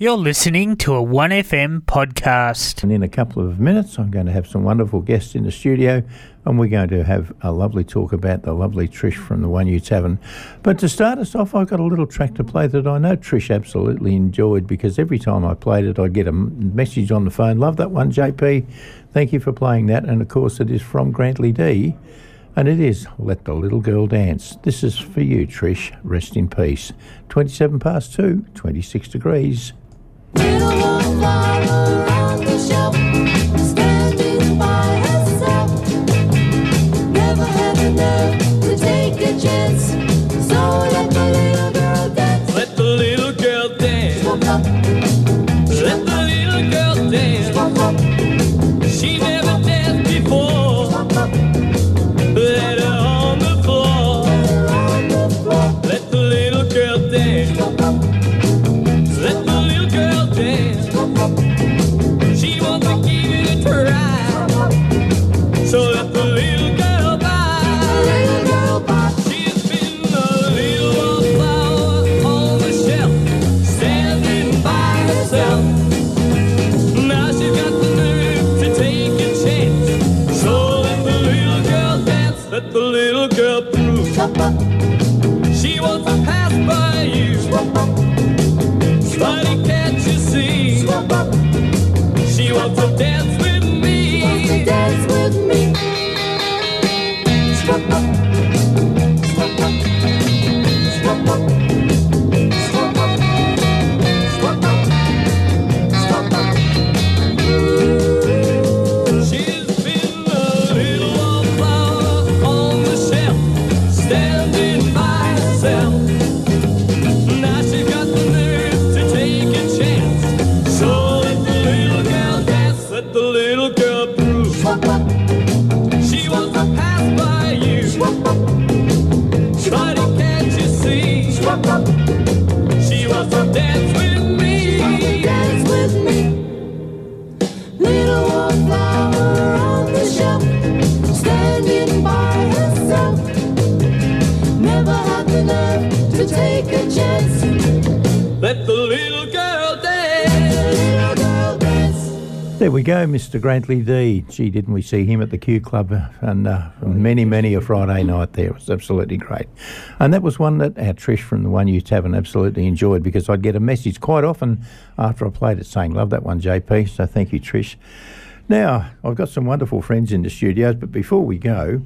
You're listening to a 1FM podcast. And in a couple of minutes, I'm going to have some wonderful guests in the studio, and we're going to have a lovely talk about the lovely Trish from the Wunghnu Tavern. But to start us off, I've got a little track to play that I know Trish absolutely enjoyed because every time I played it, I'd get a message on the phone. Love that one, JP. Thank you for playing that. And of course, it is from Grantley D. And it is Let the Little Girl Dance. This is for you, Trish. Rest in peace. 27 past 2, 26 degrees. Little the go, Mr. Grantley D. Gee, didn't we see him at the Q Club uh, and uh, many, many a Friday night there? It was absolutely great. And that was one that our Trish from the Wunghnu Tavern absolutely enjoyed because I'd get a message quite often after I played it saying, Love that one, JP. So thank you, Trish. Now, I've got some wonderful friends in the studios, but before we go,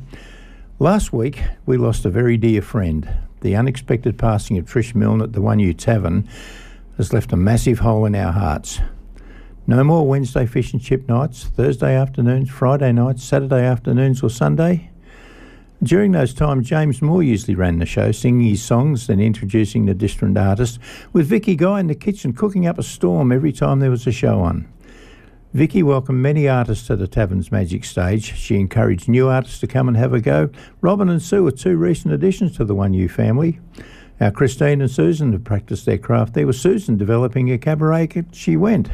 last week we lost a very dear friend. The unexpected passing of Trish Milne at the Wunghnu Tavern has left a massive hole in our hearts. No more Wednesday fish and chip nights, Thursday afternoons, Friday nights, Saturday afternoons, or Sunday. During those times, James Moore usually ran the show, singing his songs and introducing the distant artists, with Vicky Guy in the kitchen cooking up a storm every time there was a show on. Vicky welcomed many artists to the Tavern's Magic Stage. She encouraged new artists to come and have a go. Robin and Sue are two recent additions to the Wunghnu family. Our Christine and Susan have practiced their craft there, with Susan developing a cabaret she went.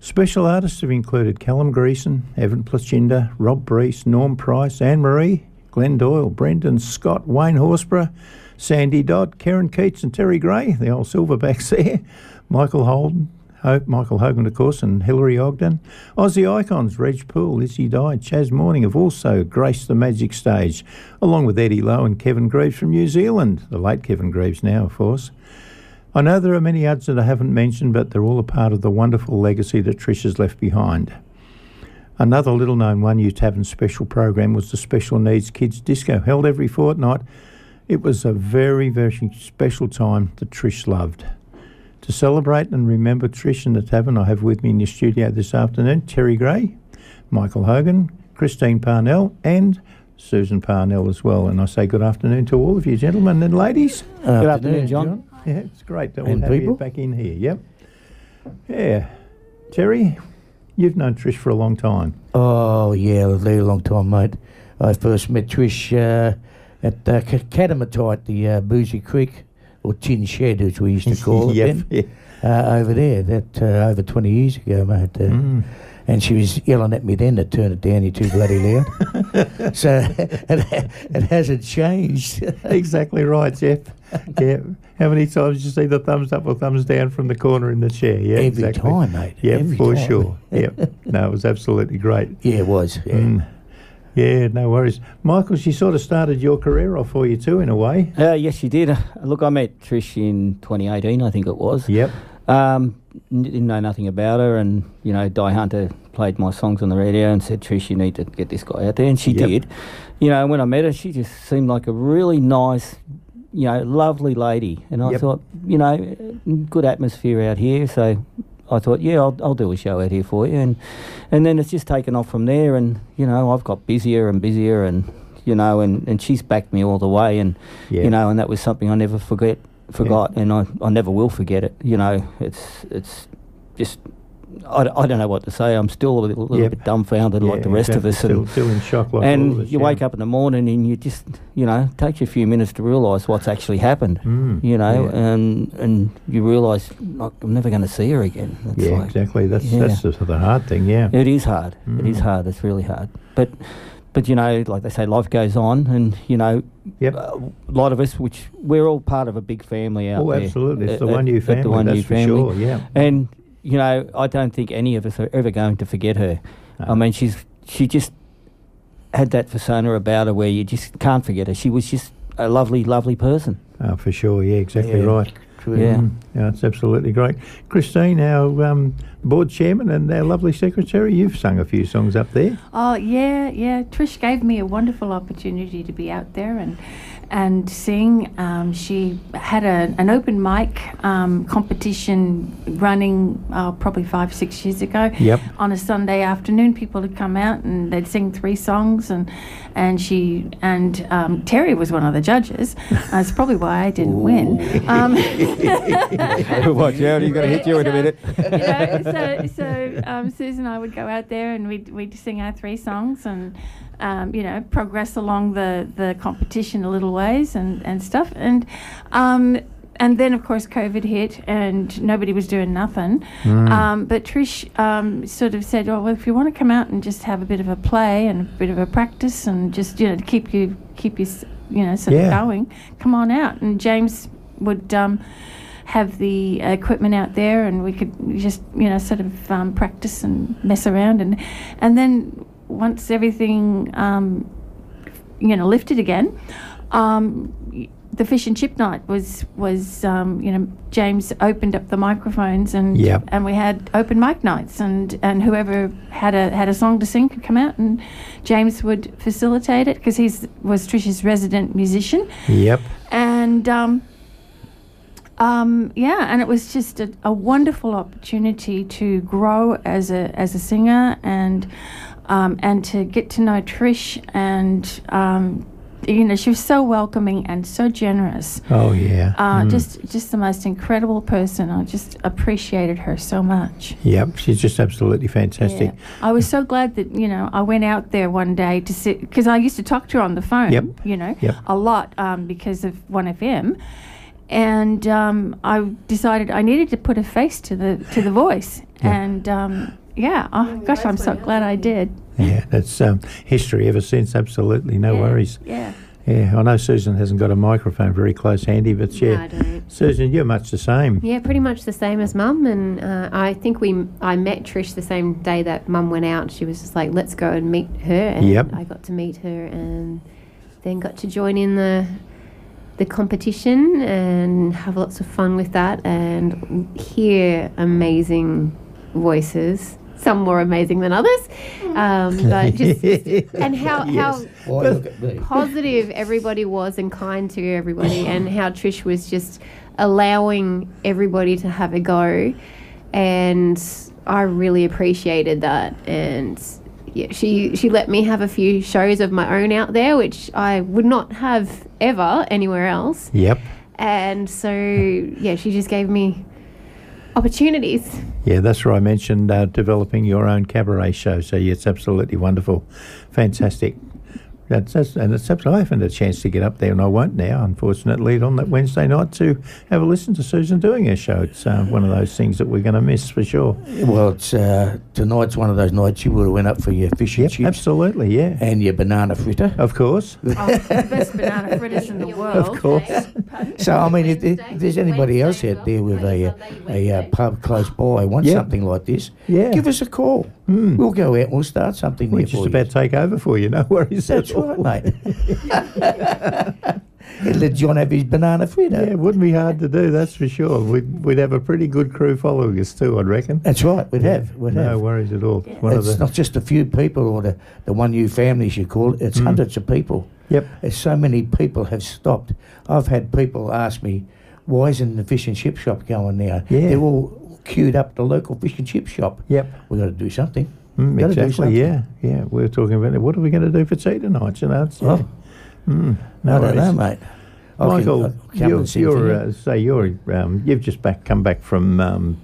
Special artists have included Callum Greason, Evan Plachinda, Rob Brees, Norm Price, Anne Marie, Glenn Doyle, Brendan Scott, Wayne Horsburgh, Sandy Dodd, Karen Keats, and Terry Gray, the old silverbacks there, Michael Holden, Ho- Michael Hogan, of course, and Hilary Ogden. Aussie icons Reg Poole, Issi Dye, Chad Morgan have also graced the magic stage, along with Eddie Low and Kevin Greaves from New Zealand, the late Kevin Greaves now, of course. I know there are many ads that I haven't mentioned, but they're all a part of the wonderful legacy that Trish has left behind. Another little known Wunghnu Tavern special program was the Special Needs Kids Disco, held every fortnight. It was a very, very special time that Trish loved. To celebrate and remember Trish and the Tavern, I have with me in the studio this afternoon Terry Gray, Michael Hogan, Christine Parnell, and Susan Parnell as well. And I say good afternoon to all of you, gentlemen and ladies. Good afternoon, John. Yeah, it's great to And have you back in here. Yep. Yeah. Terry, you've known Trish for a long time. Oh, yeah, a very long time, mate. I first met Trish uh, at uh, Ca- Katamatite, the uh, Boosey Creek, or Tin Shed, as we used to call it Yep, then. yeah. uh, over there. That uh, over twenty years ago, mate. Uh, Mm. And she was yelling at me then to turn it down. You're too bloody loud. so it, it hasn't changed. Exactly right, Jeff. Yeah. How many times did you see the thumbs up or thumbs down from the corner in the chair? Yeah, Every exactly. time, mate. Yeah, Every for time. sure. Yeah. No, it was absolutely great. Yeah, it was. Yeah. Mm. Yeah, no worries. Michael, she sort of started your career off for you too, in a way. Uh, yes, she did. Uh, look, I met Trish in 2018, I think it was. Yep. Um, n- didn't know nothing about her, and you know, Di Hunter played my songs on the radio and said, "Trish, you need to get this guy out there," and she Yep. did. You know, when I met her, she just seemed like a really nice, you know, lovely lady, and I Yep. thought, you know, good atmosphere out here, so. I thought, yeah, I'll, I'll do a show out here for you, and and then it's just taken off from there. And you know, I've got busier and busier, and you know, and, and she's backed me all the way, and Yeah. you know, and that was something I never forget forgot, and I, I never will forget it. You know, it's it's just I, I don't know what to say. I'm still a little, little Yep. bit dumbfounded like the rest of us, Still, and still in shock like and us, you yeah. wake up in the morning and you just you know takes you a few minutes to realise what's actually happened. Mm, You know, yeah. and and you realise like, I'm never going to see her again. It's Yeah, like, exactly. That's yeah. that's the, the hard thing. Yeah. it is hard. It is Mm. hard. It's really hard. But but you know, like they say, life goes on, and you know, Yep. a lot of us, which we're all part of a big family out Oh, there. Oh, absolutely. It's at- the Wunghnu family. the one that's for family. sure. Yeah. And you know, I don't think any of us are ever going to forget her. I mean, she's she just had that persona about her where you just can't forget her. She was just a lovely, lovely person. Oh, for sure. Yeah, exactly Yeah. right. Yeah. Mm, yeah, it's absolutely great. Christine, our um, board chairman and our lovely secretary, you've sung a few songs up there. Oh yeah, yeah. Trish gave me a wonderful opportunity to be out there and and sing. Um, she had a, an open mic um, competition running uh, probably five six years ago. Yep. On a Sunday afternoon, people would come out and they'd sing three songs and and she and um, Terry was one of the judges. That's probably why I didn't win. Um, Watch out, he's going to hit you in a minute. you know, so so um, Susan and I would go out there and we'd, we'd sing our three songs and um, you know progress along the, the competition a little ways and, and stuff and um, and then of course COVID hit and nobody was doing nothing. Um, but Trish um, sort of said, "Oh, well, if you want to come out and just have a bit of a play and a bit of a practice and just you know to keep you keep you you know sort Yeah. of going, come on out." And James would. Um, have the equipment out there and we could just you know sort of um, practice and mess around and and then once everything um, you know lifted again um, the fish and chip night was was um, you know James opened up the microphones and Yep. and we had open mic nights and and whoever had a had a song to sing could come out and James would facilitate it because he's was Trish's resident musician Yep. and um, um, yeah, and it was just a, a wonderful opportunity to grow as a as a singer and um, and to get to know Trish and um, you know she was so welcoming and so generous. Oh, yeah. Uh, Mm. Just just the most incredible person. I just appreciated her so much. Yep. She's just absolutely fantastic. Yeah. I was so glad that you know I went out there one day to sit because I used to talk to her on the phone. Yep. You know, Yep. a lot um, because of One FM, and um, I decided I needed to put a face to the to the voice. Yeah. And um, yeah, oh gosh, I'm so glad I did. Yeah, that's um, history ever since. Absolutely, no Yeah, worries. Yeah. Yeah, I know Susan hasn't got a microphone very close handy, but No, yeah, I don't. Susan, you're much the same. Yeah, pretty much the same as mum. And uh, I think we, I met Trish the same day that mum went out. She was just like, let's go and meet her. And Yep. I got to meet her and then got to join in the the competition and have lots of fun with that and hear amazing voices. Some more amazing than others, um, but just and how how Yes. Look positive everybody was and kind to everybody, and how Trish was just allowing everybody to have a go. And I really appreciated that. And yeah, she, she let me have a few shows of my own out there, which I would not have ever anywhere else. Yep. And so, yeah, she just gave me opportunities. Yeah, that's where I mentioned uh, developing your own cabaret show. So, yeah, it's absolutely wonderful. Fantastic. That's, that's and it's absolutely. I haven't had a chance to get up there, and I won't now, unfortunately, on that Wednesday night to have a listen to Susan doing her show. It's uh, one of those things that we're going to miss for sure. Well, it's uh, tonight's one of those nights you would have went up for your fish and Yep, chips absolutely, yeah, and your banana fritter. of course, Oh, the best banana fritters in the world. of course. So I mean, if, if there's anybody else out there with a a, a pub close by wants Yeah. something like this, Yeah. give us a call. We'll go out and we'll start something We're just about to take over for you. No worries. That's at all. right, mate. let John have his banana fritter. Yeah, it wouldn't be hard to do. That's for sure. We'd, we'd have a pretty good crew following us too. I'd reckon. That's right. We'd have. We'd no have. worries at all. Of It's the not just a few people or the, the Wunghnu families you call it. Mm. It's hundreds of people. yep. There's so many people have stopped. I've had people ask me, why isn't the fish and chip shop going now? Yeah. They're all queued up at the local fish and chip shop. Yep. We've got to do something. Mm, exactly. something. Yeah. Yeah. We were talking about it. What are we going to do for tea tonight? You know. It's, yeah. Oh, Mm, no I don't know, worries. mate. I can- Michael, you're, you're uh, say you're um, you've just back come back from um,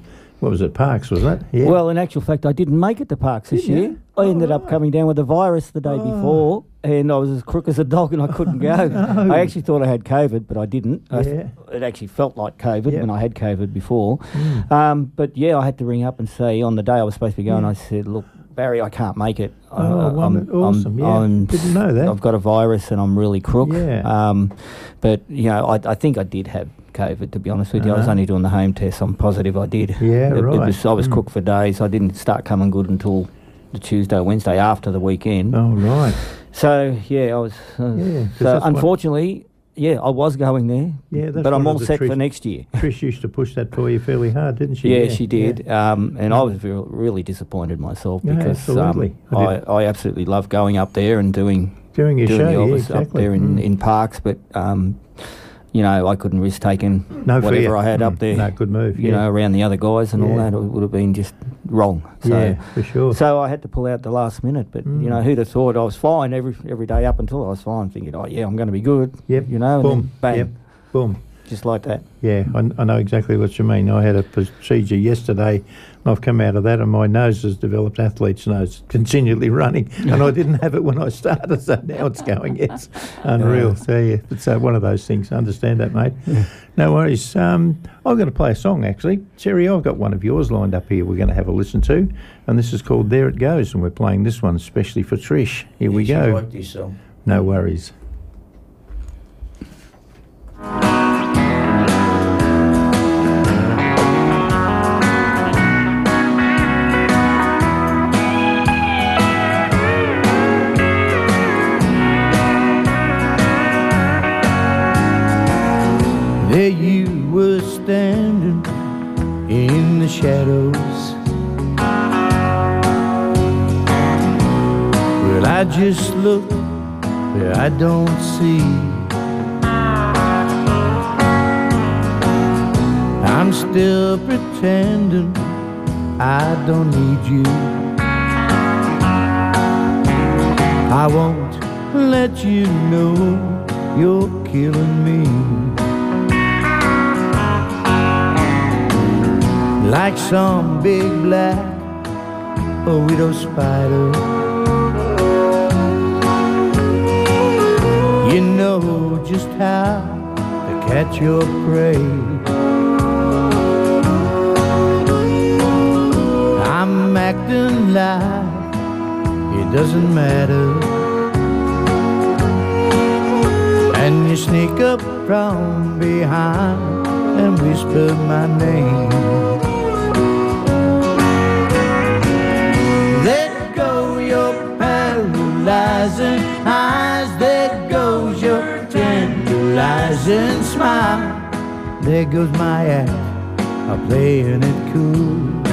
what was it Parkes was that? Yeah. Well, in actual fact, I didn't make it to Parkes this year. I ended Oh, up right. coming down with a virus the day before, and I was as crook as a dog, and I couldn't go. I actually thought I had COVID, but I didn't. I th- it actually felt like COVID when I had COVID before. Mm. Um, but yeah, I had to ring up and say on the day I was supposed to be going, I said, "Look, Barry, I can't make it. Oh, I- wonder- awesome, yeah. Didn't know that. I've got a virus, and I'm really crook. Yeah. Um, but you know, I, I think I did have COVID. To be honest with you, I was Uh-huh. only doing the home test. I'm positive I did. Yeah, It- it was- I was Mm. crook for days. I didn't start coming good until the Tuesday, Wednesday after the weekend. Oh right. So yeah, I was. Uh, Yeah, so unfortunately, yeah, I was going there. Yeah, that's but I'm all set for next year. Trish used to push that for you fairly hard, didn't she? Yeah, she did, Um, and I was re- really disappointed myself Yeah, because um. I I, I absolutely love going up there and doing During your doing show, the yeah, Elvis up there in, Mm. in Parkes, but um, you know I couldn't risk taking No whatever fear. I had Mm. up there. No, good move. You yeah. know, around the other guys and all that, it would have been just wrong. So, yeah, for sure. so I had to pull out the last minute. But Mm. you know, who'd have thought I was fine every every day up until I was fine, thinking, oh yeah, I'm going to be good. Yep. You know, Boom. bang, Yep. Boom. just like that. Yeah, I, I know exactly what you mean. I had a procedure yesterday, I've come out of that, and my nose has developed athlete's nose, continually running, and I didn't have it when I started, so now it's going. It's unreal. So yeah, it's uh, one of those things. I understand that, mate. No worries. Um, I'm going to play a song actually, Terry. I've got one of yours lined up here. We're going to have a listen to, and this is called "There It Goes," and we're playing this one especially for Trish. Here we go. song. No worries. Standing in the shadows. Well, I just look where I don't see. I'm still pretending I don't need you. I won't let you know you're killing me. Like some big black widow spider. You know just how to catch your prey. I'm acting like it doesn't matter. And you sneak up from behind and whisper my name. Paralyzing eyes. There goes your tantalizing smile. There goes my act of playing it cool.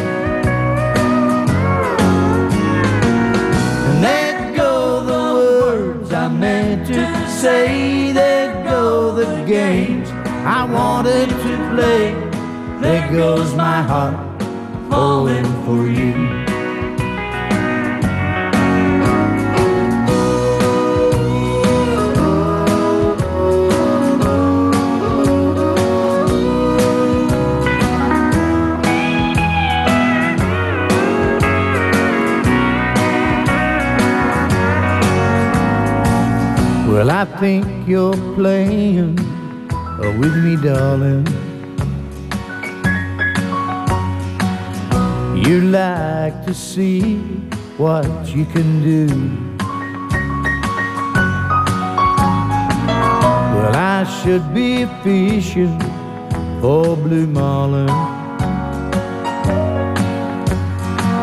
And there go the words I meant to say. There go the games I wanted to play. There goes my heart falling think you're playing with me, darling. You like to see what you can do. Well, I should be fishing for blue marlin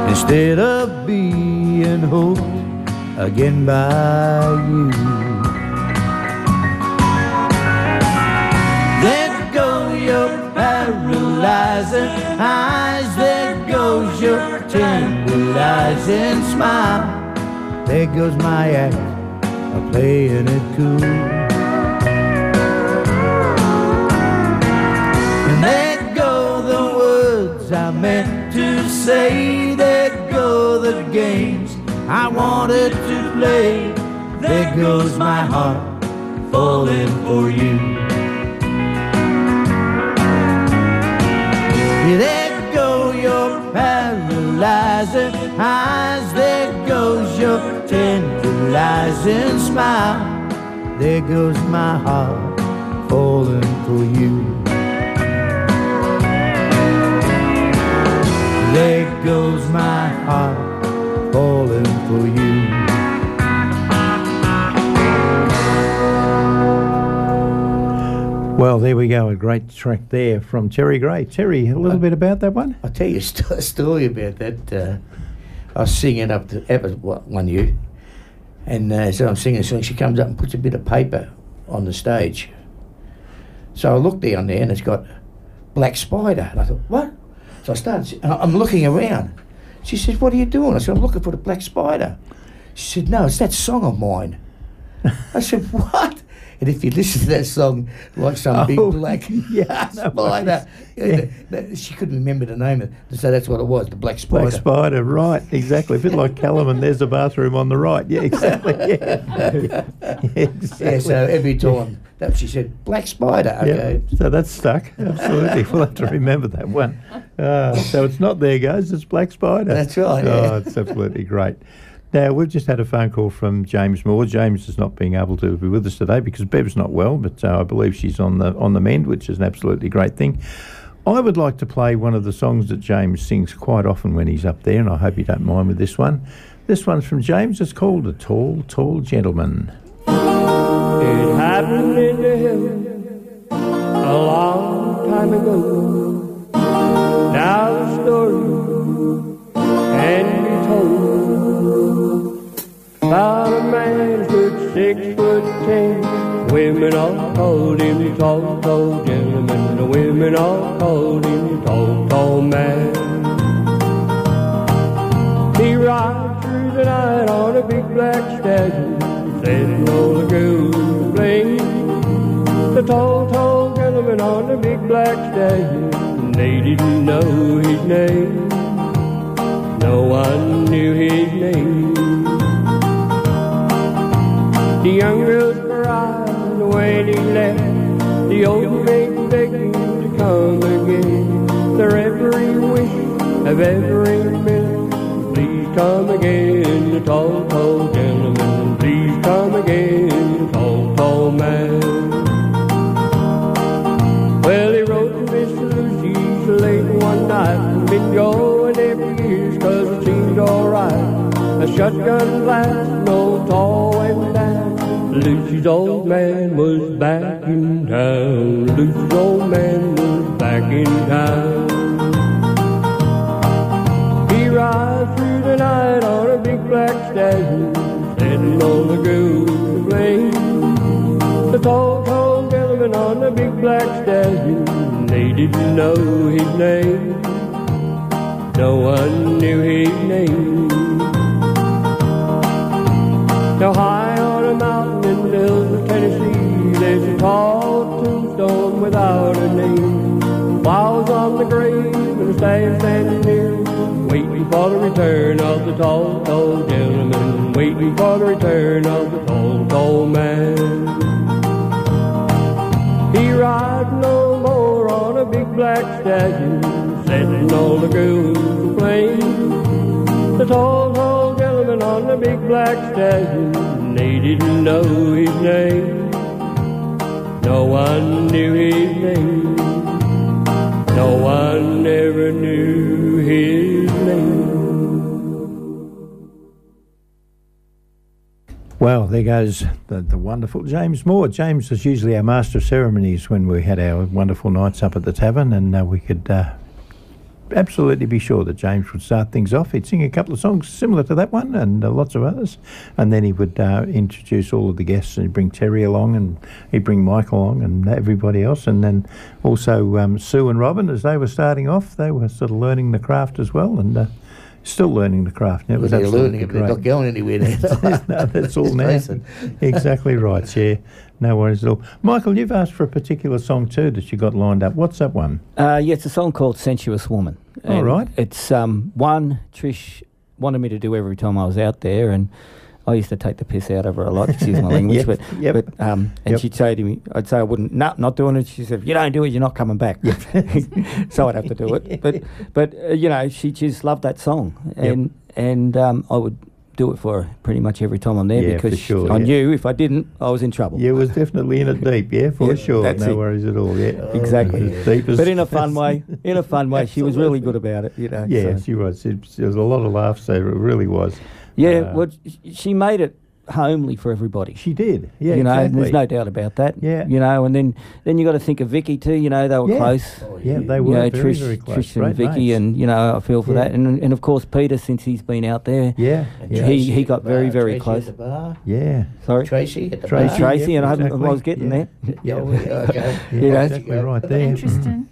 instead of being hooked again by you. Paralyzing eyes. There goes your tantalizing smile. There goes my act of playing it cool. And there go the words I meant to say. There go the games I wanted to play. There goes my heart falling for you. There go your paralyzing eyes. There goes your tantalizing smile. There goes my heart falling for you. There goes my heart falling for you. Well, there we go. A great track there from Terry Gray. Terry, a little bit about that one? I'll tell you a st- story about that. Uh, I was singing up to Ever one year, and uh, so I'm singing a song. She comes up and puts a bit of paper on the stage. So I look down there, and it's got Black Spider. And I thought, what? So I started. and I'm looking around. She says, "What are you doing?" I said, "I'm looking for the Black Spider." She said, "No, it's that song of mine." I said, "What?" And if you listen to that song, like some big Oh, black yeah, no spider, Yeah. that- she couldn't remember the name of it. So that's what it was, the black spider. Black Spider, right, exactly. A bit like Callum and there's a bathroom on the right. Yeah, exactly. Yeah, yeah exactly. Yeah, so every time that she said black spider. Yeah, so that's stuck. Absolutely. We'll have to remember that one. Uh, so it's not there, guys. It's Black Spider. That's right, Oh, yeah. it's absolutely great. Now, we've just had a phone call from James Moore. James is not being able to be with us today because Bev's not well, but uh, I believe she's on the on the mend, which is an absolutely great thing. I would like to play one of the songs that James sings quite often when he's up there, and I hope you don't mind with this one. This one's from James. It's called A Tall, Tall Gentleman. It happened in the hills a long time ago. Now the story about a man stood six foot ten. Women all called him tall, tall gentleman. The women all called him tall, tall man. He rides through the night on a big black stallion, setting on the gold plain. The tall, tall gentleman on the big black stallion, they didn't know his name. No one knew his name. The young girls cried when he left. The old maid begged to come again. Their every wish of every minute. Please come again, tall, tall blast, no tall and down. Lucy's old man was back in town. Lucy's old man was back in town. He rides through the night on a big black stallion, sitting on the gold plain. The tall, tall gentleman on the big black stallion, they didn't know his name. No one knew his name. Without a name. Flowers on the grave and a stand standing near, waiting for the return of the tall, tall gentleman, waiting for the return of the tall, tall man. He rides no more on a big black stallion, sitting all the gold plain. The tall, tall gentleman on the big black stallion, they didn't know his name. No one knew his name. No one ever knew his name. Well, there goes the, the wonderful James Moore. James was usually our master of ceremonies when we had our wonderful nights up at the tavern, and uh, we could uh, absolutely be sure that James would start things off. He'd sing a couple of songs similar to that one and uh, lots of others, and then he would uh, introduce all of the guests and he'd bring Terry along and he'd bring Michael along and everybody else, and then also um, Sue and Robin as they were starting off. They were sort of learning the craft as well, and. Uh, Still learning the craft. It was absolutely learning it, they're great. not going anywhere now. no, that's all now. Let's face it. exactly right. Yeah, no worries at all. Michael, you've asked for a particular song too that you got lined up. What's that one? Uh, yeah, it's a song called Sensuous Woman. All right. It's um, one Trish wanted me to do every time I was out there, and I used to take the piss out of her a lot, excuse my language. Yep, but yep. but um, and Yep. she'd say to me, I'd say I wouldn't, no, not doing it. She said, if you don't do it, you're not coming back. so I'd have to do it. But but uh, you know, she just loved that song, and and um, I would do it for her pretty much every time I'm there Yeah, because sure, I yeah. knew if I didn't, I was in trouble. You was definitely in it deep, yeah, for Yeah, sure. No it. worries at all. Yeah, Exactly. As deep as- But in a fun way, in a fun way, she was really good about it. You know. Yeah, so. she was. It, there was a lot of laughs there. It really was. Yeah, Uh, well, she made it homely for everybody. She did. Yeah, you know, exactly. there's no doubt about that. Yeah. you know, and then then you got to think of Vicky too. You know, they were Yeah. close. Oh, yeah, they You were know, very, Trish, very close. Trish and Great Vicky, mates. and you know, I feel for Yeah. that, and and of course Peter, since he's been out there. Yeah, yeah, He- he got very, bar, very Tracy close. At the bar. yeah. Sorry, Tracy at the Tracy, bar. Tracy, yeah, and I, I was getting yeah. there. Yeah, well, okay. You know, exactly right there. And Tristan.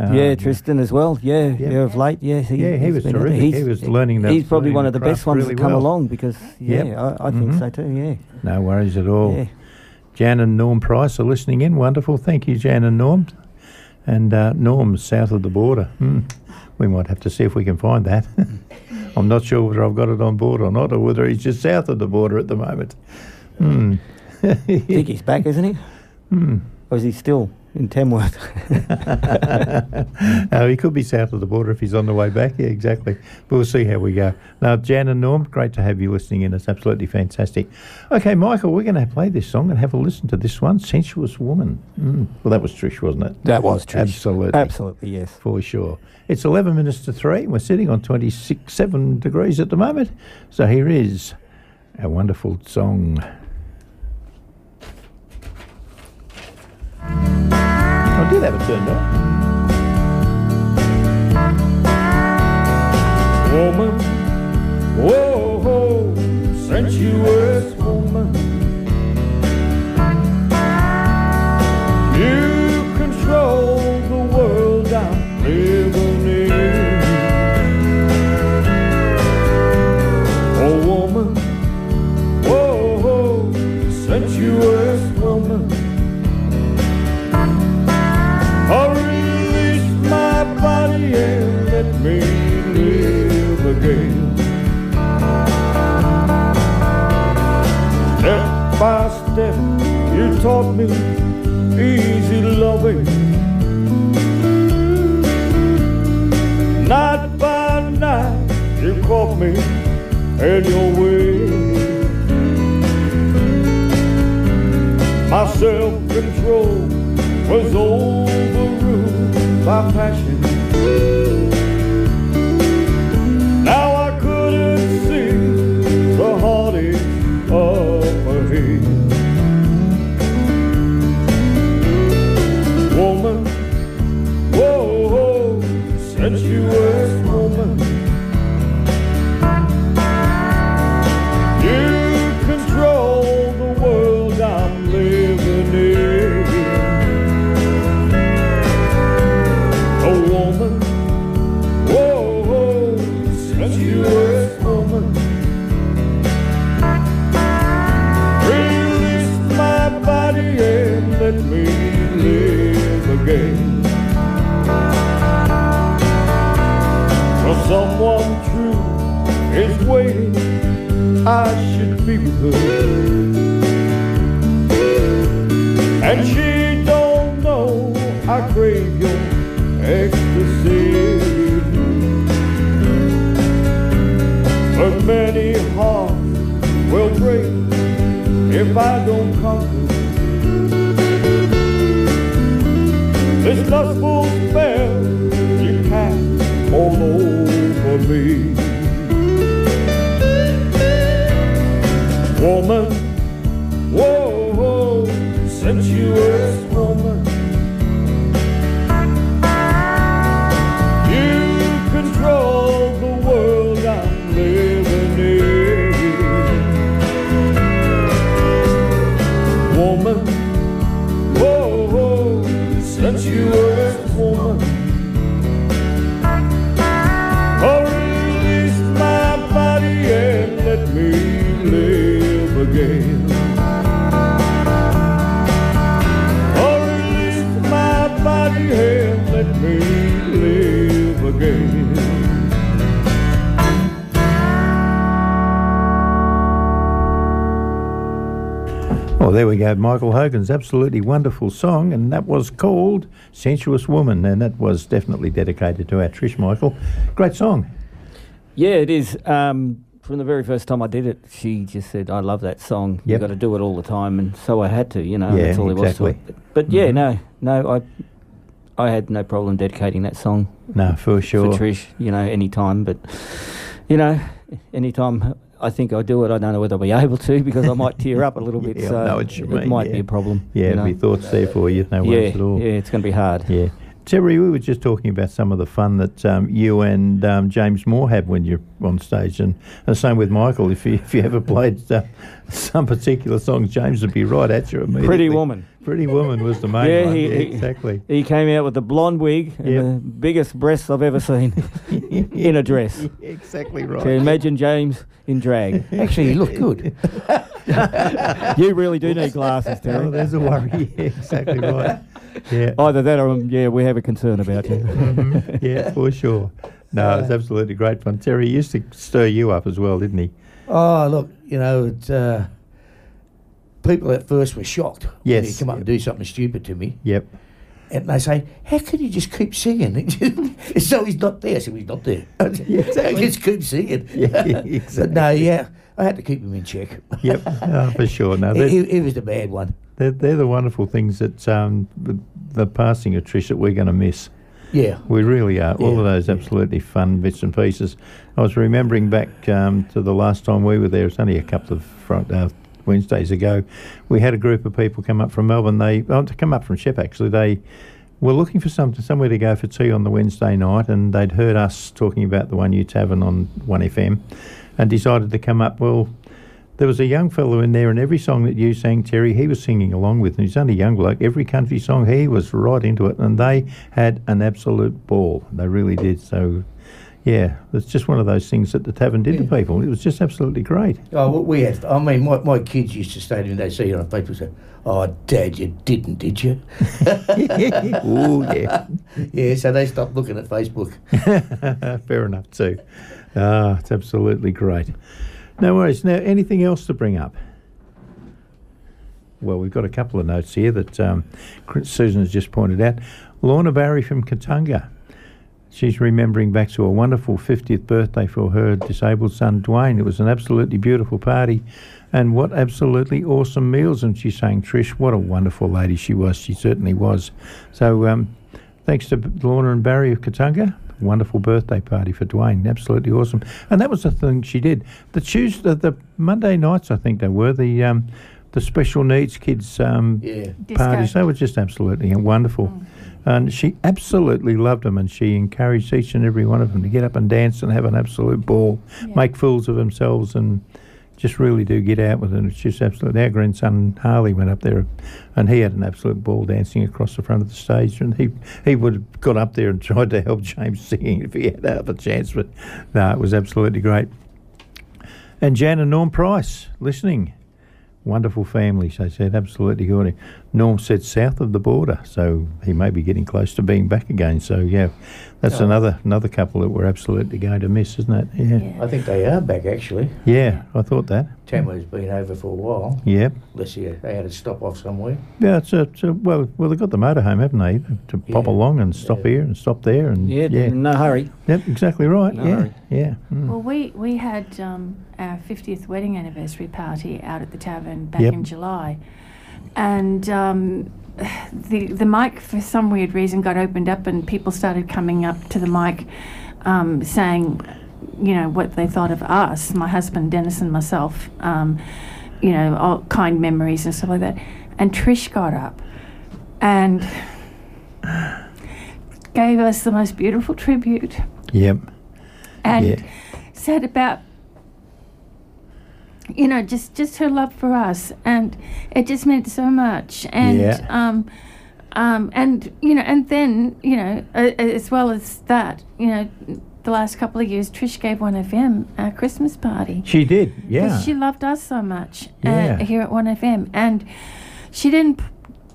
Um, yeah, Tristan as well. Yeah, yeah. yeah, of late. Yeah, he, Yeah, he was been terrific. He's, He was learning the- He's probably one of the best ones really to come well. along because yeah, Yep. I, I think Mhm. so too. Yeah, No worries at all. yeah. Jan and Norm Price are listening in. Wonderful. Thank you, Jan and Norm. And uh, Norm's south of the border. Hmm. We might have to see if we can find that. I'm not sure whether I've got it on board or not, or whether he's just south of the border at the moment. Hmm. I think he's back, isn't he? Hmm. Or is he still in Tamworth? he could be south of the border if he's on the way back. Yeah, exactly. But we'll see how we go. Now, Jan and Norm, great to have you listening in. It's absolutely fantastic. Okay, Michael, we're going to play this song and have a listen to this one, Sensuous Woman. Mm. Well, that was Trish, wasn't it? That was Trish. Absolutely. Absolutely, yes. For sure. It's 11 minutes to 3. We're sitting on 26, 7 degrees at the moment. So here is a wonderful song. Did have it turned on. woman. Whoa, whoa. You taught me easy loving. Night by night, you caught me in your way. My self-control was overruled by passion. If I don't conquer this lustful spell you cast all over me. Woman, whoa, whoa sensuous woman. Go. Michael Hogan's absolutely wonderful song, and that was called Sensuous Woman, and that was definitely dedicated to our Trish Michael. Great song. Yeah, it is. Um, from the very first time I did it, she just said, "I love that song. Yep. You've got to do it all the time," and so I had to. You know, Yeah, that's all exactly. to it. But, but yeah, no, no, I, I had no problem dedicating that song No, for sure. for Trish. You know, any time. But you know, anytime I think I'll do it, I don't know whether I'll be able to because I might tear up a little bit. Yeah, so know what you it mean, might yeah. be a problem. Yeah, you know. be thoughts there for you. No yeah, worries at all. yeah, it's going to be hard. Yeah. Terry, we were just talking about some of the fun that um, you and um, James Moore have when you're on stage, and the same with Michael. If you if you ever played uh, some particular songs, James would be right at you immediately. Pretty Woman. Pretty Woman was the main Yeah, one. he- yeah, exactly. He came out with the blonde wig and Yep. the biggest breasts I've ever seen in a dress. exactly right. So right. imagine James in drag. Actually, he looked good. you really do need glasses, Oh, Terry. there's a worry. Yeah, exactly right. Yeah. Either that or, um, yeah, we have a concern about you. Mhm. yeah, for sure. No, it's absolutely great fun. Terry used to stir you up as well, didn't he? Oh, look, you know, it, uh, people at first were shocked when Yes, you come up and do something stupid to me. Yep. And they say, how can you just keep singing? so he's not there. I said, well, he's not there. exactly. just keep singing. Yeah, But exactly. no, yeah, I had to keep him in check. Yep, oh, for sure. No, he, he, was the bad one. they're, they're the wonderful things that um, the, the passing of Trish that we're going to miss. Yeah. We really are. All of Yeah, those yeah. absolutely fun bits and pieces. I was remembering back um, to the last time we were there. It's only a couple of front, uh, Wednesdays ago. We had a group of people come up from Melbourne. They oh, to come up from Shep actually. They were looking for something somewhere to go for tea on the Wednesday night, and they'd heard us talking about the Wunghnu Tavern on One FM, and decided to come up. Well. There was a young fellow in there, and every song that you sang, Terry, he was singing along with. And he's only a young bloke. Every country song, he was right into it, and they had an absolute ball. They really did. So, yeah, it's just one of those things that the tavern did to people. It was just absolutely great. Oh, we had. I mean, my, my kids used to stay to me. They see it on paper say, "Oh, Dad, you didn't, did you?" oh yeah, yeah. So they stopped looking at Facebook. fair enough too. Ah, it's absolutely great. No worries. Now, anything else to bring up? Well, we've got a couple of notes here that um, Susan has just pointed out. Lorna Barry from Katunga. She's remembering back to a wonderful 50th birthday for her disabled son Dwayne. It was an absolutely beautiful party and what absolutely awesome meals. And she's saying, Trish, what a wonderful lady she was. She certainly was. So um, thanks to Lorna and Barry of Katunga. Wonderful birthday party for Dwayne. Absolutely awesome. And that was the thing she did. The Tuesday, the Monday nights, I think they were, the um, the special needs kids um, Yeah. parties. They were just absolutely wonderful. And she absolutely loved them, and she encouraged each and every one of them to get up and dance and have an absolute ball, make fools of themselves, and just really do get out with it. It's just absolutely. Our grandson Harley went up there, and he had an absolute ball dancing across the front of the stage, and he he would have got up there and tried to help James singing if he had half a chance, but no, it was absolutely great. And Jan and Norm Price listening. Wonderful families, they said, absolutely good. Norm said south of the border, so he may be getting close to being back again. So, yeah, That's Oh. another another couple that we're absolutely going to miss, isn't it? Yeah. Yeah. I think they are back actually. Yeah, I thought that. Tama's been over for a while. Yep. Unless you, they had to stop off somewhere. Yeah, it's a, it's a well, well, they've got the motorhome, haven't they? To pop along and stop Yeah. here and stop there and Yeah, yeah. no hurry. Yep, exactly right. No yeah, hurry. yeah. mm. Well, we we had um, our 50th wedding anniversary party out at the tavern back Yep. in July, and um, the the mic for some weird reason got opened up, and people started coming up to the mic, um, saying, you know, what they thought of us, my husband Dennis and myself, um, you know, all kind memories and stuff like that. And Trish got up, and gave us the most beautiful tribute Yep. and said about you know just just her love for us and it just meant so much and Yeah. um um and you know and then you know uh, as well as that you know the last couple of years Trish gave 1FM a Christmas party She did. because Yeah. she loved us so much Yeah. uh, here at 1FM and she didn't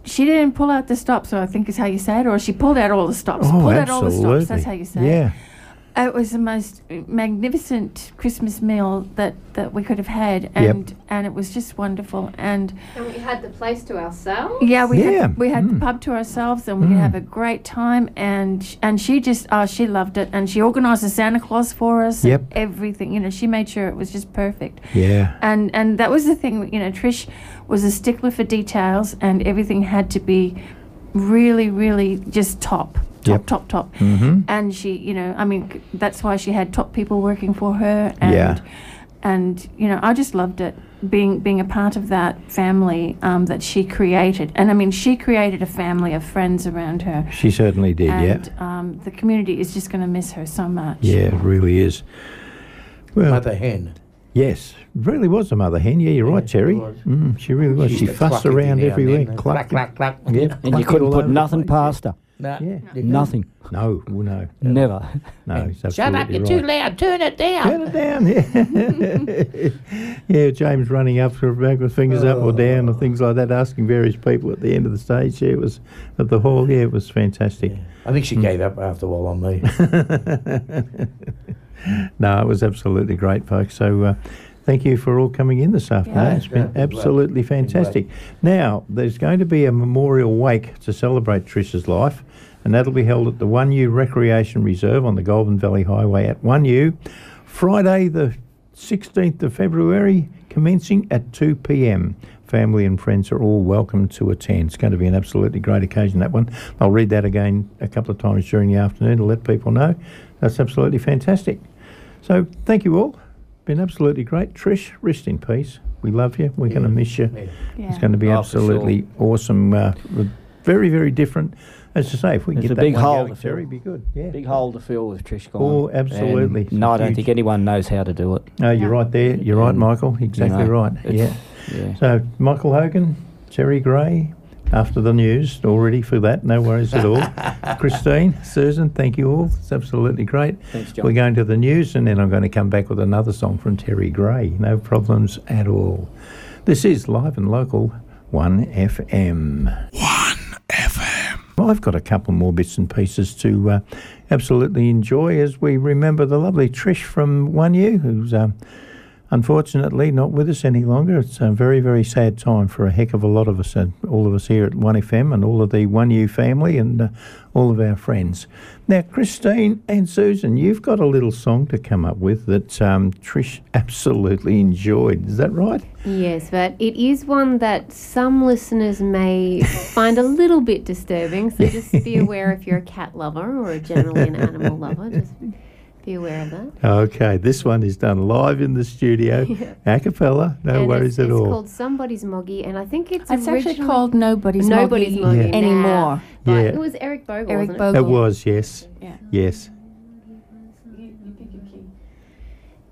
she didn't pull out the stops, or I think is how you say it, or she pulled out all the stops. oh, pulled absolutely. out all the stops. That's how you say it. Yeah. It was the most magnificent Christmas meal that, that we could have had, and and it was just wonderful. And And we had the place to ourselves. yeah, we Yeah, had we had mm. the pub to ourselves, and we could Mm. have a great time. And sh- and she just oh she loved it, and she organised a Santa Claus for us. and Yep. everything you know, she made sure it was just perfect. Yeah. And and that was the thing, you know, Trish was a stickler for details, and everything had to be really, really just top, top, Yep. top, top. Mm-hmm. And she, you know, I mean, that's why she had top people working for her. And, Yeah. And you know, I just loved it being being a part of that family um, that she created. And I mean, she created a family of friends around her. She certainly did. and yeah. um, the community is just going to miss her so much. Yeah, it really is. Well, Mother hen. yes, really was a mother hen. Yeah, you're right, Terry. was. Mm, she really was. used She to fussed every around everywhere. then. clucked. Clack, clack, clack. Yep, And you couldn't put nothing past her. No, Yeah. didn't Nothing. No, well, no, Never. no. It's Shut up, absolutely you're too loud. Turn it down. Turn it down. Yeah. yeah, James running up to back with fingers up or down or things like that, asking various people at the end of the stage. Yeah, it was at the hall. Yeah, it was fantastic. I think she gave up after a while on me. no, it was absolutely great, folks. So. Uh, Thank you for all coming in this afternoon. Yeah. It's been great. absolutely fantastic. Now, there's going to be a memorial wake to celebrate Trish's life, and that'll be held at the Wunghnu Recreation Reserve on the Goulburn Valley Highway at Wunghnu, Friday, the 16th of February, commencing at 2 pm. Family and friends are all welcome to attend. It's going to be an absolutely great occasion, that one. I'll read that again a couple of times during the afternoon to let people know. That's absolutely fantastic. So, thank you all. Been absolutely great. Trish, rest in peace. We love you. We're going to miss you. Yeah. Yeah. It's going to be Oh, for absolutely awesome. Uh, very, very different. As I say, if we can There's get a that big one hole going, to fill. Terry, be good. Yeah. Big hole to fill with Trish gone. Oh, absolutely. And no, I don't Huge. think anyone knows how to do it. No, you're right there. You're right, Michael. Exactly know, right. Yeah. it's- Yeah. So, Michael Hogan, Terry Gray, after the news, all ready for that. No worries at all. Christine, Susan, thank you all. It's absolutely great. Thanks, John. We're going to the news and then I'm going to come back with another song from Terry Gray. No problems at all. This is Live and Local 1FM. 1FM. Well, I've got a couple more bits and pieces to uh, absolutely enjoy as we remember the lovely Trish from Wunghnu, who's um, unfortunately not with us any longer. It's a very, very sad time for a heck of a lot of us, uh, all of us here at 1FM and all of the Wunghnu family and uh, all of our friends. Now, Christine and Susan, you've got a little song to come up with that um, Trish absolutely enjoyed. Is that right? Yes, but it is one that some listeners may find a little bit disturbing. So just be aware if you're a cat lover or generally an animal lover. Just be aware of that. Okay, this one is done live in the studio, a cappella, no and worries it's, at it's all. It's called Somebody's Moggy, and I think it's It's actually originally- called Nobody's Nobody's Moggy Moggy Yeah. anymore. But Yeah. it was Eric Bogle. Eric wasn't Bogle. It was, yes. Yeah. Yes.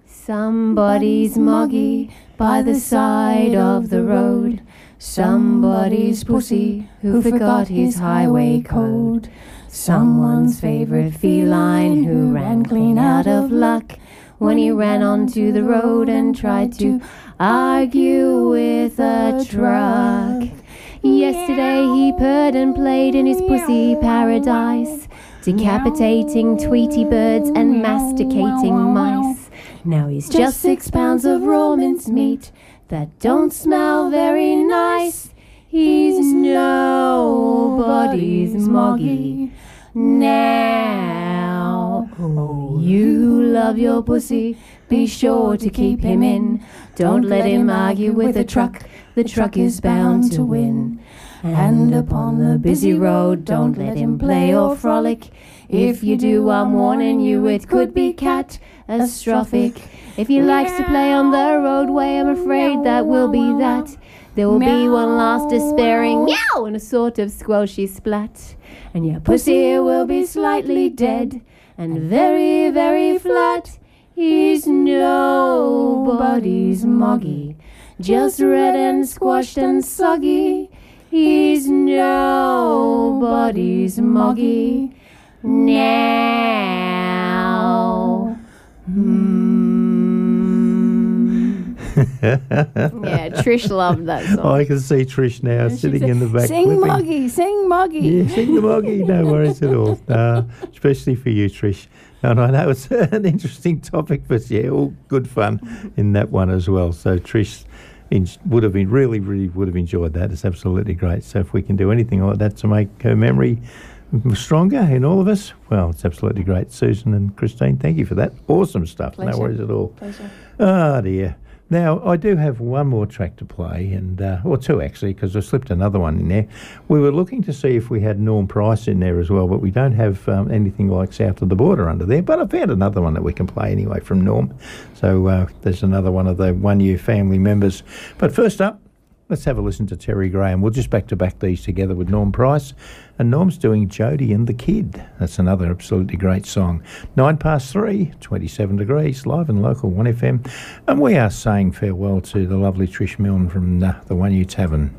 Somebody's moggy by the side of the road. Somebody's pussy who forgot his highway code. Someone's favorite feline who ran clean out of luck when he ran onto the road and tried to argue with a truck. Yesterday he purred and played in his pussy paradise. decapitating Tweety birds and masticating mice. Now he's just six pounds of raw mince meat that don't smell very nice. He's nobody's moggy now. Oh, oh, you love your pussy, be sure to keep him in. Don't let him argue with the truck, the truck is bound to win. And upon the busy road, don't let him play or frolic. If you do, I'm warning you, it could be catastrophic. If he likes to play on the roadway, I'm afraid that will be that. There will be one last despairing meow and a sort of squelchy splat. And your pussy will be slightly dead and very, very flat. He's nobody's moggy, just red and squashed and soggy. He's nobody's moggy now. Hmm. Yeah, Trish loved that song. I can see Trish now sitting in the back. Sing flipping. Moggy, sing Moggy. Yeah, sing the moggy. No worries at all. Uh, especially for you, Trish. And I know it's an interesting topic, but yeah, all good fun in that one as well. So Trish in, would have been really, really would have enjoyed that. It's absolutely great. So if we can do anything like that to make her memory stronger in all of us, well, it's absolutely great. Susan and Christine, thank you for that. Awesome stuff. No worries at all. Pleasure. Oh dear. Now I do have one more track to play, and uh, or two actually, because I slipped another one in there. We were looking to see if we had Norm Price in there as well, but we don't have um, anything like South of the Border under there. But I found another one that we can play anyway from Norm. So uh, there's another one of the Wunghnu family members. But first up, let's have a listen to Terry Graham. We'll just back to back these together with Norm Price. And Norm's doing Jody and the Kid. That's another absolutely great song. Nine past three, 27 degrees, live and local 1FM. And we are saying farewell to the lovely Trish Milne from uh, the Wunghnu Tavern.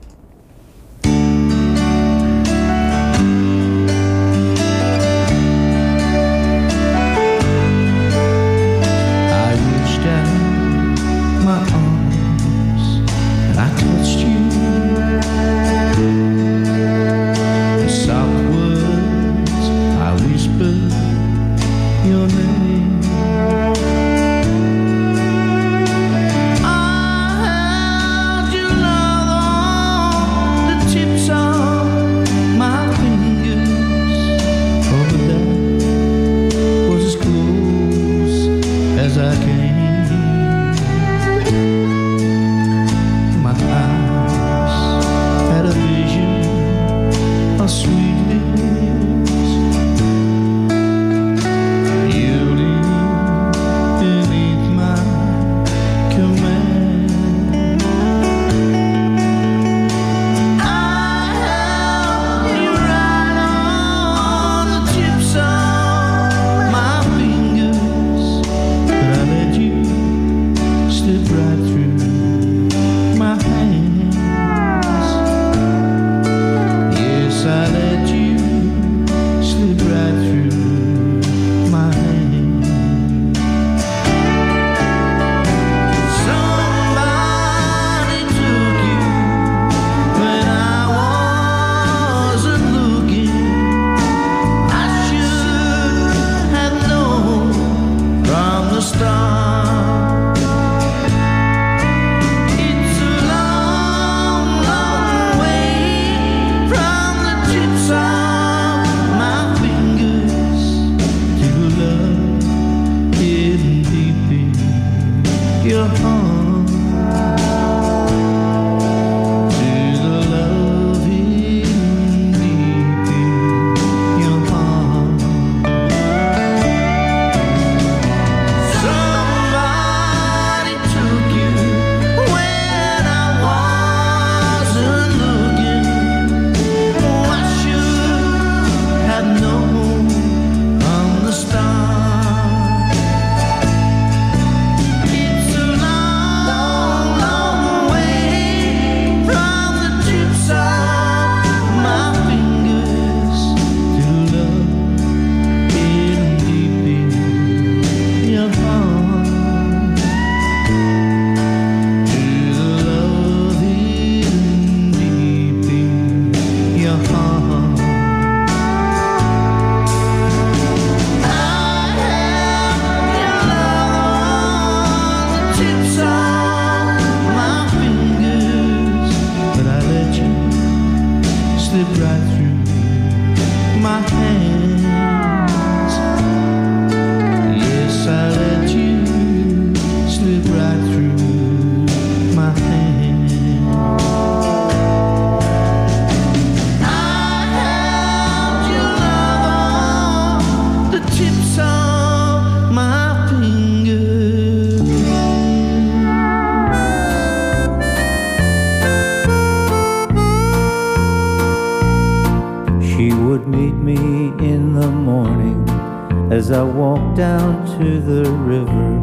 To the river,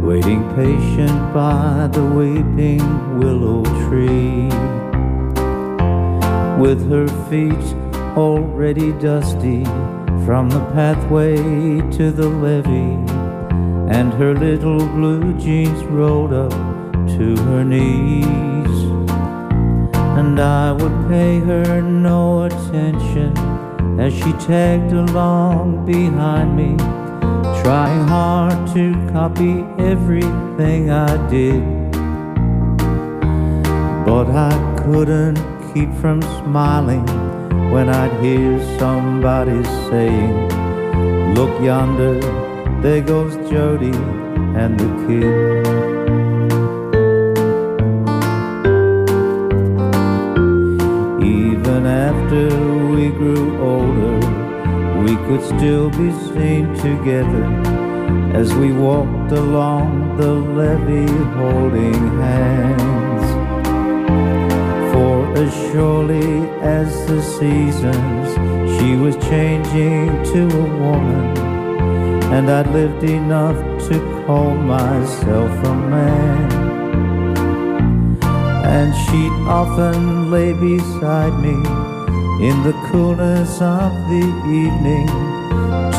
waiting patient by the weeping willow tree. With her feet already dusty from the pathway to the levee, and her little blue jeans rolled up to her knees. And I would pay her no attention as she tagged along behind me, trying hard to copy everything I did. But I couldn't keep from smiling when I'd hear somebody saying, Look yonder, there goes Jody and the kid. We could still be seen together as we walked along the levee holding hands. For as surely as the seasons, she was changing to a woman, and I'd lived enough to call myself a man. And she'd often lay beside me in the coolness of the evening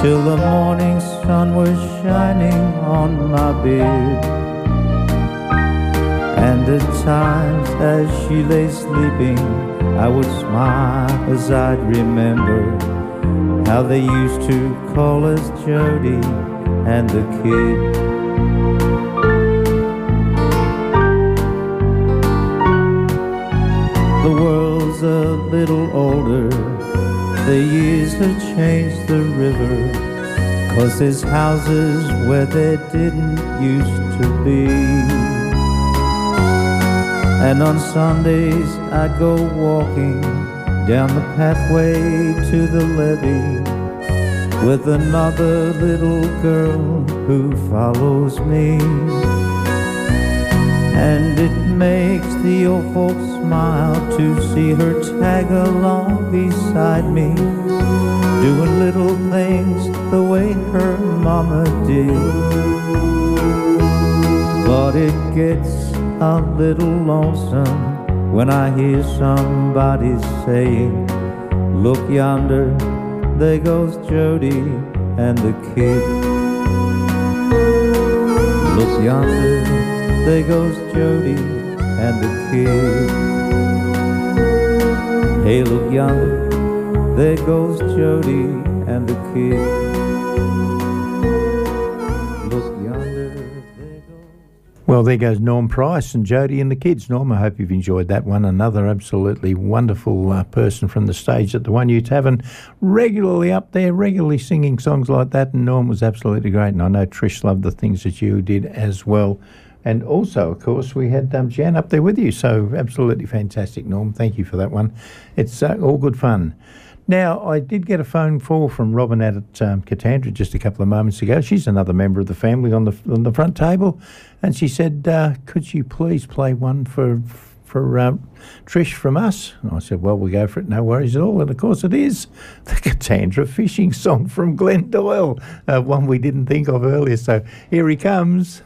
till the morning sun was shining on my beard. And at times as she lay sleeping, I would smile as I'd remember how they used to call us Jody and the kid. The world's a little older. The years have changed the river. Cause there's houses where there didn't used to be. And on Sundays I'd go walking down the pathway to the levee with another little girl who follows me. And it makes the old folks to see her tag along beside me, doing little things the way her mama did. But it gets a little lonesome when I hear somebody saying, Look yonder, there goes Jody and the kid. Look yonder, there goes Jody and the kid. Hey, look yonder, there goes Jody and the kid. Look yonder, there goes. Well, there goes Norm Price and Jody and the kids. Norm, I hope you've enjoyed that one. Another absolutely wonderful uh, person from the stage at the Wunghnu Tavern, regularly up there, regularly singing songs like that. And Norm was absolutely great. And I know Trish loved the things that you did as well. And also, of course, we had um, Jan up there with you. So absolutely fantastic, Norm. Thank you for that one. It's uh, all good fun. Now, I did get a phone call from Robin out at um, Katandra just a couple of moments ago. She's another member of the family on the on the front table, and she said, uh, "Could you please play one for for uh, Trish from us?" And I said, "Well, we'll go for it. No worries at all." And of course, it is the Katandra fishing song from Glenn Doyle, uh, one we didn't think of earlier. So here he comes.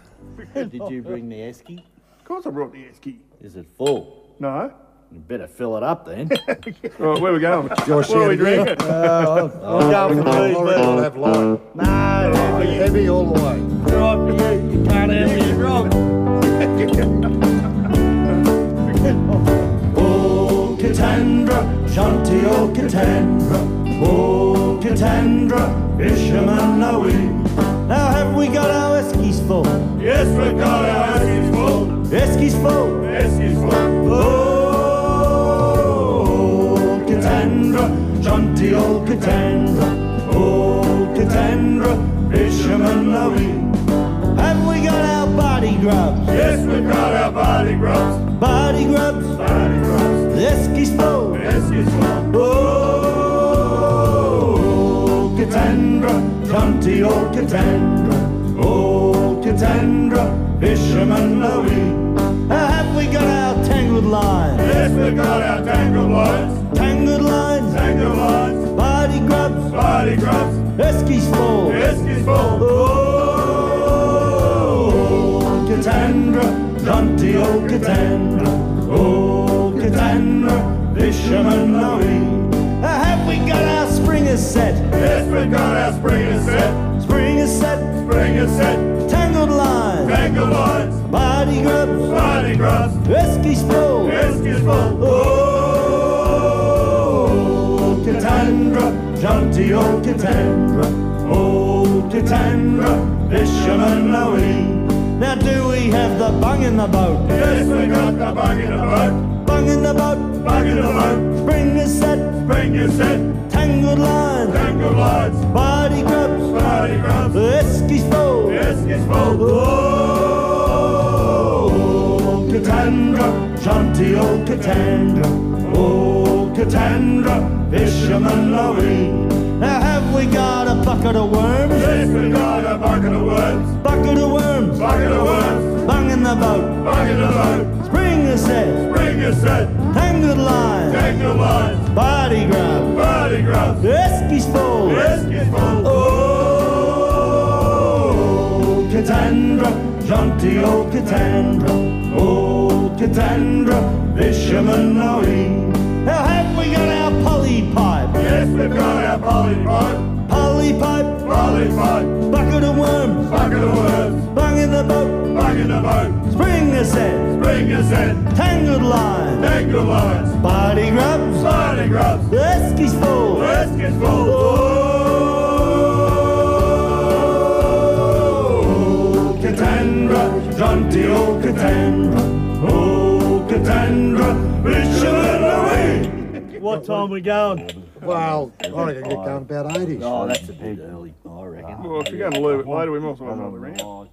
Did you bring the esky? Of course I brought the esky. Is it full? No. You better fill it up then. Right, where are we going? Josh, what are we yeah, yeah. drinking? Uh, I'm going for these, I'll but have light. no, Heavy, heavy all the way. right for you. You can't handle your grog. Oh, Katandra, Shanti, oh, Katandra. Oh, Katandra, fishermen are we. Now have we got our eskies full? Yes, we've got our eskies full. Eskies full. Eskies full. Oh, Katandra, Shanti, oh, Katandra. Oh, Katandra, fishermen are we. Have we got our body grubs? Yes, we've got our body grubs. Body grubs. Body grubs. Eskies full. Eskies full. Oh, Katandra, Shanti, oh, Katandra. Oh, Katandra, fishermen are we. Have we got our tangled lines? Yes, we've got our tangled lines. Tangled lines. Tangled lines. Body grubs. Body grubs. Eskies full. Eskies full. Katandra, jaunty old Katandra, old Katandra, fisherman are we. Have we got our springers set? We got our springers set. Springers set, Springers set. tangled line, Tangle lines. body grubs, Body grubs. Eskies full. Whiskey's full. Oh, oh Katandra, jaunty old Katandra, old oh, Katandra, fisherman are we. Now do we have the bung in the boat? Yes, we got the bug in the boat. Bung in the boat, Bug in the boat. spring is set, Spring is set. tangled line, Lines. body grubs, Body grubs. Eskies full. Whiskey's full. Oh, Katandra, jaunty old Katandra, oh, Katandra, fisherman are we. Now have we got a bucket of worms? Yes, we got a bucket of worms. Bucket of worms, Bucket of worms. bung in the boat, Bug in the boat. spring is set, Spring is set. Tangled line, Tangle lines. body grub, Body grubs. Eskies full. Whiskey's full. Oh, Katandra, jaunty old Katandra, oh, Katandra, fisherman are. Now have we got our poly pipe, Yes, we've got our poly pipe. poly pipe, Poly pipe. bucket of worms, Bucket of worms. bung in the boat, Bug in the boat. spring is set, Spring is set. tangled line, Tangle lines. body grubs, Body grubs. Eskies full. Whiskey's full. Oh, Katandra, jaunty old Katandra, oh, Katandra, fisherman are we. What time are we going? Well, I reckon get going about 80. Oh, that's a bit early, I reckon. If you're going later, we might have another round.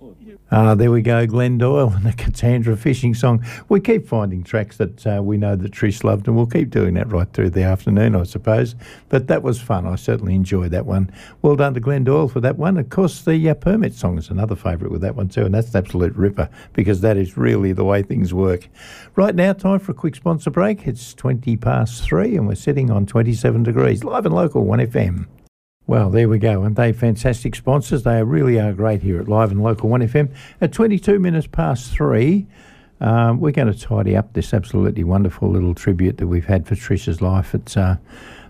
Ah, there we go, Glenn Doyle and the Katandra fishing song. We keep finding tracks that uh, we know that Trish loved, and we'll keep doing that right through the afternoon, I suppose. But that was fun. I certainly enjoyed that one. Well done to Glenn Doyle for that one. Of course, the uh, Permit song is another favourite with that one too, and that's an absolute ripper because that is really the way things work. Right now, time for a quick sponsor break. It's 20 past three, and we're sitting on 27 degrees, live and local, 1FM. Well, there we go. And they fantastic sponsors. They really are great here at Live and Local 1FM. At 22 minutes past three, um, we're going to tidy up this absolutely wonderful little tribute that we've had for Trisha's life. It's uh,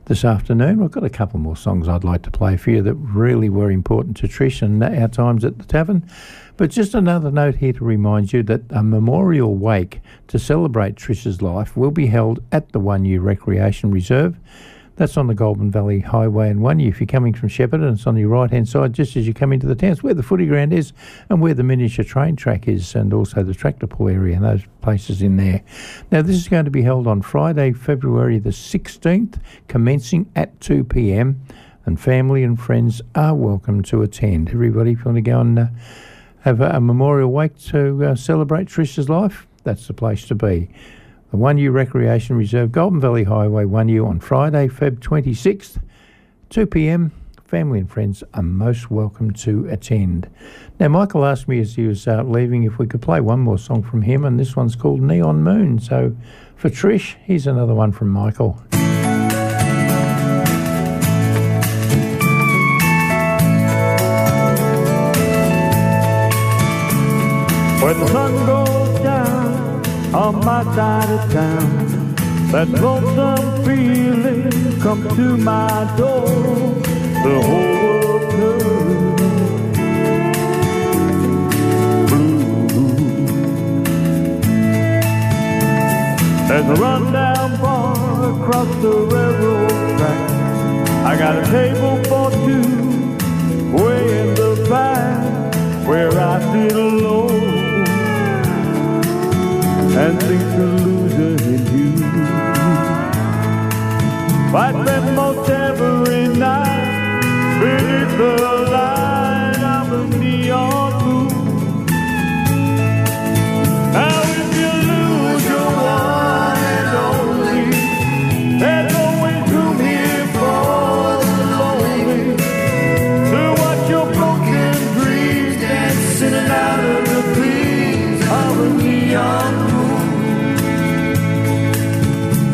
this afternoon. We've got a couple more songs I'd like to play for you that really were important to Trish and our times at the tavern. But just another note here to remind you that a memorial wake to celebrate Trisha's life will be held at the Wunghnu Recreation Reserve. That's on the Goulburn Valley Highway and Wunghnu. If you're coming from Shepparton, it's on your right hand side, just as you come into the town. It's where the footy ground is and where the miniature train track is, and also the tractor pull area and those places in there. Now, this is going to be held on Friday, February the 16th, commencing at 2 pm, and family and friends are welcome to attend. Everybody, if you want to go and uh, have a, a memorial wake to uh, celebrate Trish's life, that's the place to be. The Wunghnu Recreation Reserve, Goulburn Valley Highway Wunghnu on Friday, Feb 26th, 2 pm. Family and friends are most welcome to attend. Now, Michael asked me as he was uh, leaving if we could play one more song from him, and this one's called Neon Moon. So, for Trish, here's another one from Michael. When the sun on my side of town, that lonesome feeling come to my door. The whole world turns blue. There's a rundown bar across the railroad track. I got a table for two way in the back where I sit alone and think the loser in you. I spend most every night beneath the light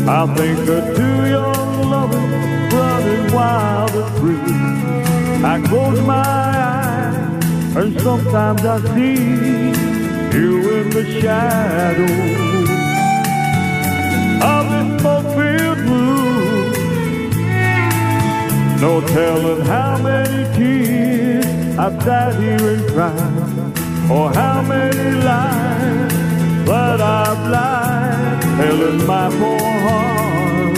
I think of two young lovers running wild and free. I close my eyes and sometimes I see you in the shadow of this smoke-filled room. No telling how many tears I've sat here and cried, or how many lies that I've lied, telling my poor heart.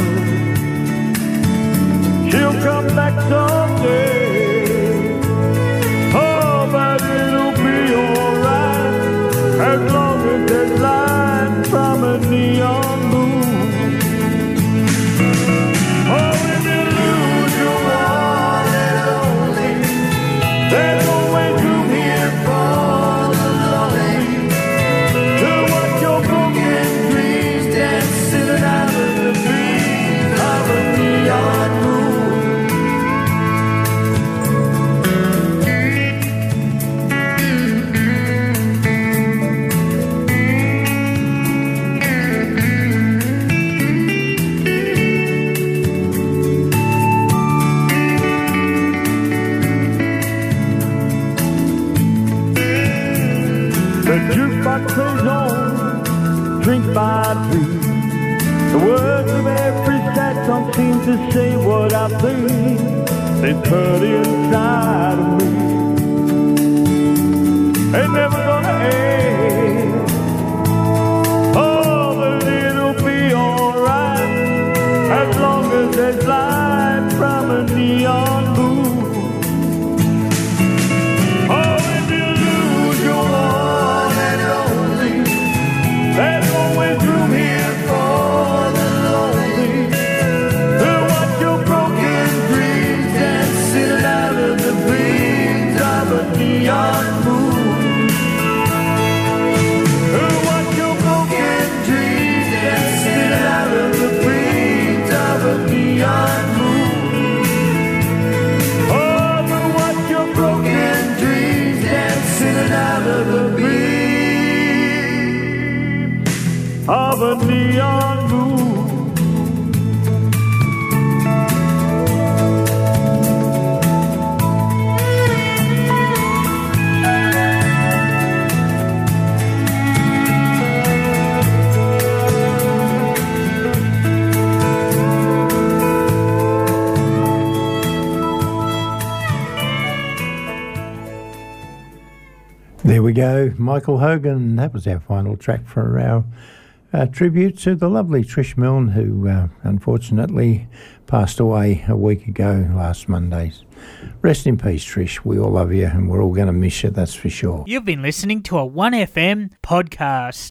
She'll come back someday. Oh, but it'll be alright as long as there's light to say what I think. They cut inside of me. Ain't never gonna go, Michael Hogan. That was our final track for our uh, tribute to the lovely Trish Milne, who uh, unfortunately passed away a week ago last Monday. Rest in peace, Trish. We all love you and we're all going to miss you, that's for sure. You've been listening to a 1FM podcast.